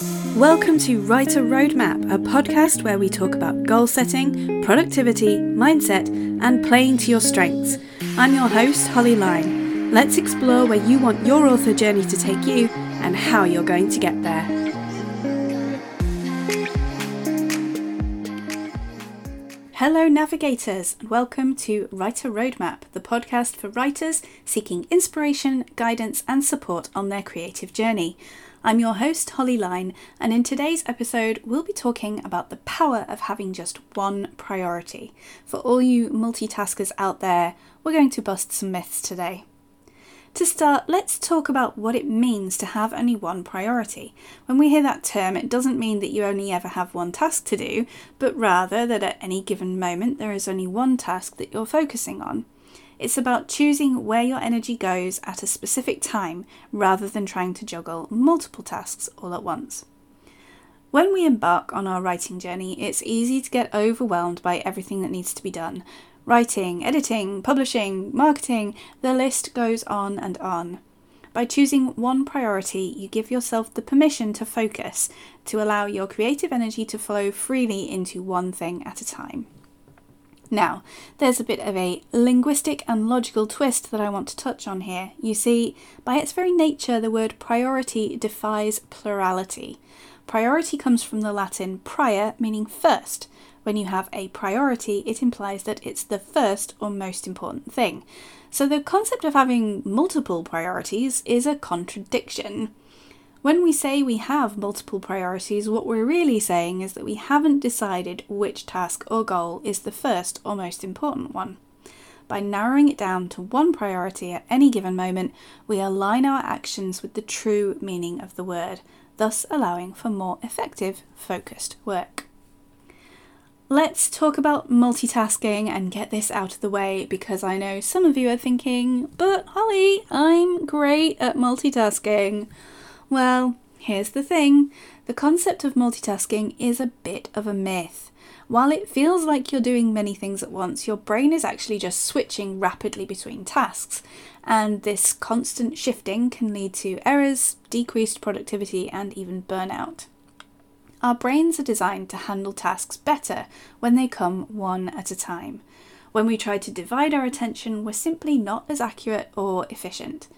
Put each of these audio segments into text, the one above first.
Welcome to Writer Roadmap, a podcast where we talk about goal setting, productivity, mindset, and playing to your strengths. I'm your host, Holly Lyne. Let's explore where you want your author journey to take you and how you're going to get there. Hello, navigators, and welcome to Writer Roadmap, the podcast for writers seeking inspiration, guidance, and support on their creative journey. I'm your host, Holly Lyne, and in today's episode, we'll be talking about the power of having just one priority. For all you multitaskers out there, we're going to bust some myths today. To start, let's talk about what it means to have only one priority. When we hear that term, it doesn't mean that you only ever have one task to do, but rather that at any given moment there is only one task that you're focusing on. It's about choosing where your energy goes at a specific time rather than trying to juggle multiple tasks all at once. When we embark on our writing journey, it's easy to get overwhelmed by everything that needs to be done, writing, editing, publishing, marketing, the list goes on and on. By choosing one priority, you give yourself the permission to focus, to allow your creative energy to flow freely into one thing at a time. Now, there's a bit of a linguistic and logical twist that I want to touch on here. You see, by its very nature, the word priority defies plurality. Priority comes from the Latin prior, meaning first, when you have a priority, it implies that it's the first or most important thing. So the concept of having multiple priorities is a contradiction. When we say we have multiple priorities, what we're really saying is that we haven't decided which task or goal is the first or most important one. By narrowing it down to one priority at any given moment, we align our actions with the true meaning of the word, thus allowing for more effective, focused work. Let's talk about multitasking and get this out of the way because I know some of you are thinking, but Holly, I'm great at multitasking. Well, here's the thing the concept of multitasking is a bit of a myth. While it feels like you're doing many things at once, your brain is actually just switching rapidly between tasks, and this constant shifting can lead to errors, decreased productivity, and even burnout. Our brains are designed to handle tasks better when they come one at a time. When we try to divide our attention, we're simply not as accurate or efficient.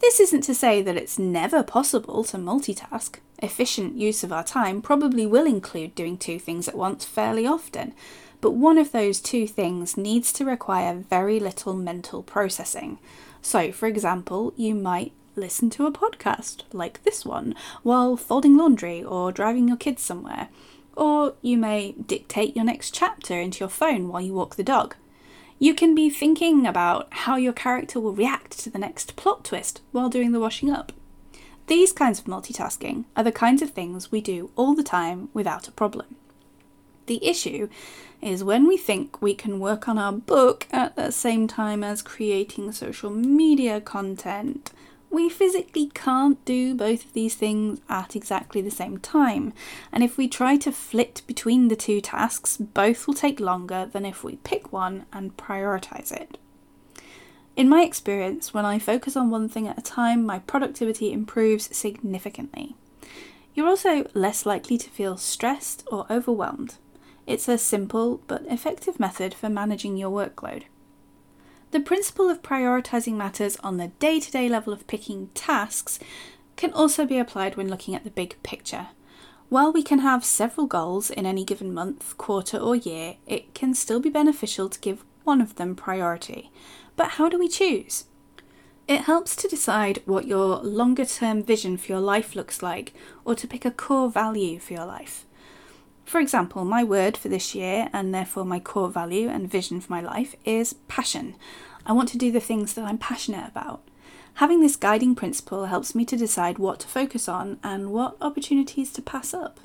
This isn't to say that it's never possible to multitask. Efficient use of our time probably will include doing two things at once fairly often, but one of those two things needs to require very little mental processing. So, for example, you might listen to a podcast like this one while folding laundry or driving your kids somewhere. Or you may dictate your next chapter into your phone while you walk the dog. You can be thinking about how your character will react to the next plot twist while doing the washing up. These kinds of multitasking are the kinds of things we do all the time without a problem. The issue is when we think we can work on our book at the same time as creating social media content we physically can't do both of these things at exactly the same time, and if we try to flit between the two tasks, both will take longer than if we pick one and prioritize it. In my experience, when I focus on one thing at a time, my productivity improves significantly. You're also less likely to feel stressed or overwhelmed. It's a simple but effective method for managing your workload. The principle of prioritizing matters on the day to day level of picking tasks can also be applied when looking at the big picture. While we can have several goals in any given month, quarter, or year, it can still be beneficial to give one of them priority. But how do we choose? It helps to decide what your longer term vision for your life looks like, or to pick a core value for your life. For example, my word for this year, and therefore my core value and vision for my life, is passion. I want to do the things that I'm passionate about. Having this guiding principle helps me to decide what to focus on and what opportunities to pass up.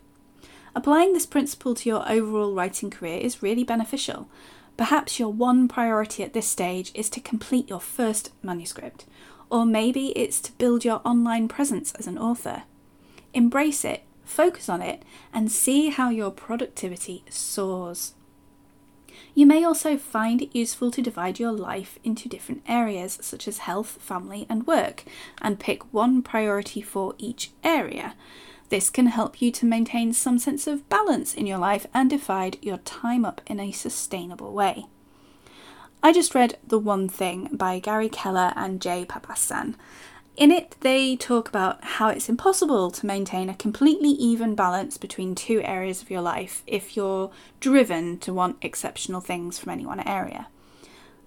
Applying this principle to your overall writing career is really beneficial. Perhaps your one priority at this stage is to complete your first manuscript, or maybe it's to build your online presence as an author. Embrace it focus on it, and see how your productivity soars. You may also find it useful to divide your life into different areas, such as health, family, and work, and pick one priority for each area. This can help you to maintain some sense of balance in your life and divide your time up in a sustainable way. I just read The One Thing by Gary Keller and Jay Papasan. In it, they talk about how it's impossible to maintain a completely even balance between two areas of your life if you're driven to want exceptional things from any one area.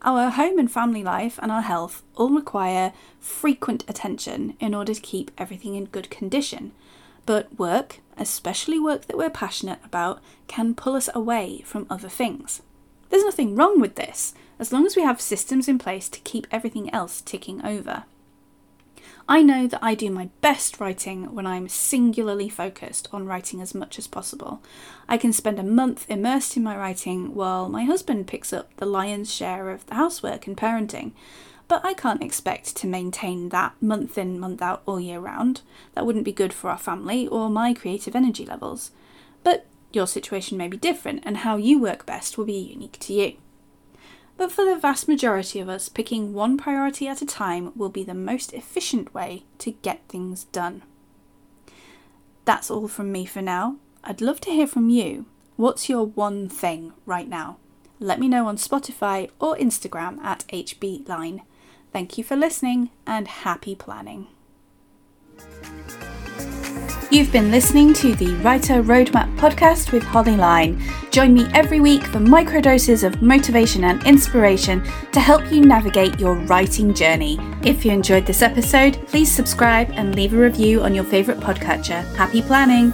Our home and family life and our health all require frequent attention in order to keep everything in good condition. But work, especially work that we're passionate about, can pull us away from other things. There's nothing wrong with this, as long as we have systems in place to keep everything else ticking over. I know that I do my best writing when I'm singularly focused on writing as much as possible. I can spend a month immersed in my writing while my husband picks up the lion's share of the housework and parenting. But I can't expect to maintain that month in, month out all year round. That wouldn't be good for our family or my creative energy levels. But your situation may be different, and how you work best will be unique to you but for the vast majority of us, picking one priority at a time will be the most efficient way to get things done. That's all from me for now. I'd love to hear from you. What's your one thing right now? Let me know on Spotify or Instagram at HBLyne. Thank you for listening and happy planning. You've been listening to the Writer Roadmap podcast with Holly Lyne. Join me every week for microdoses of motivation and inspiration to help you navigate your writing journey. If you enjoyed this episode, please subscribe and leave a review on your favourite podcatcher. Happy planning!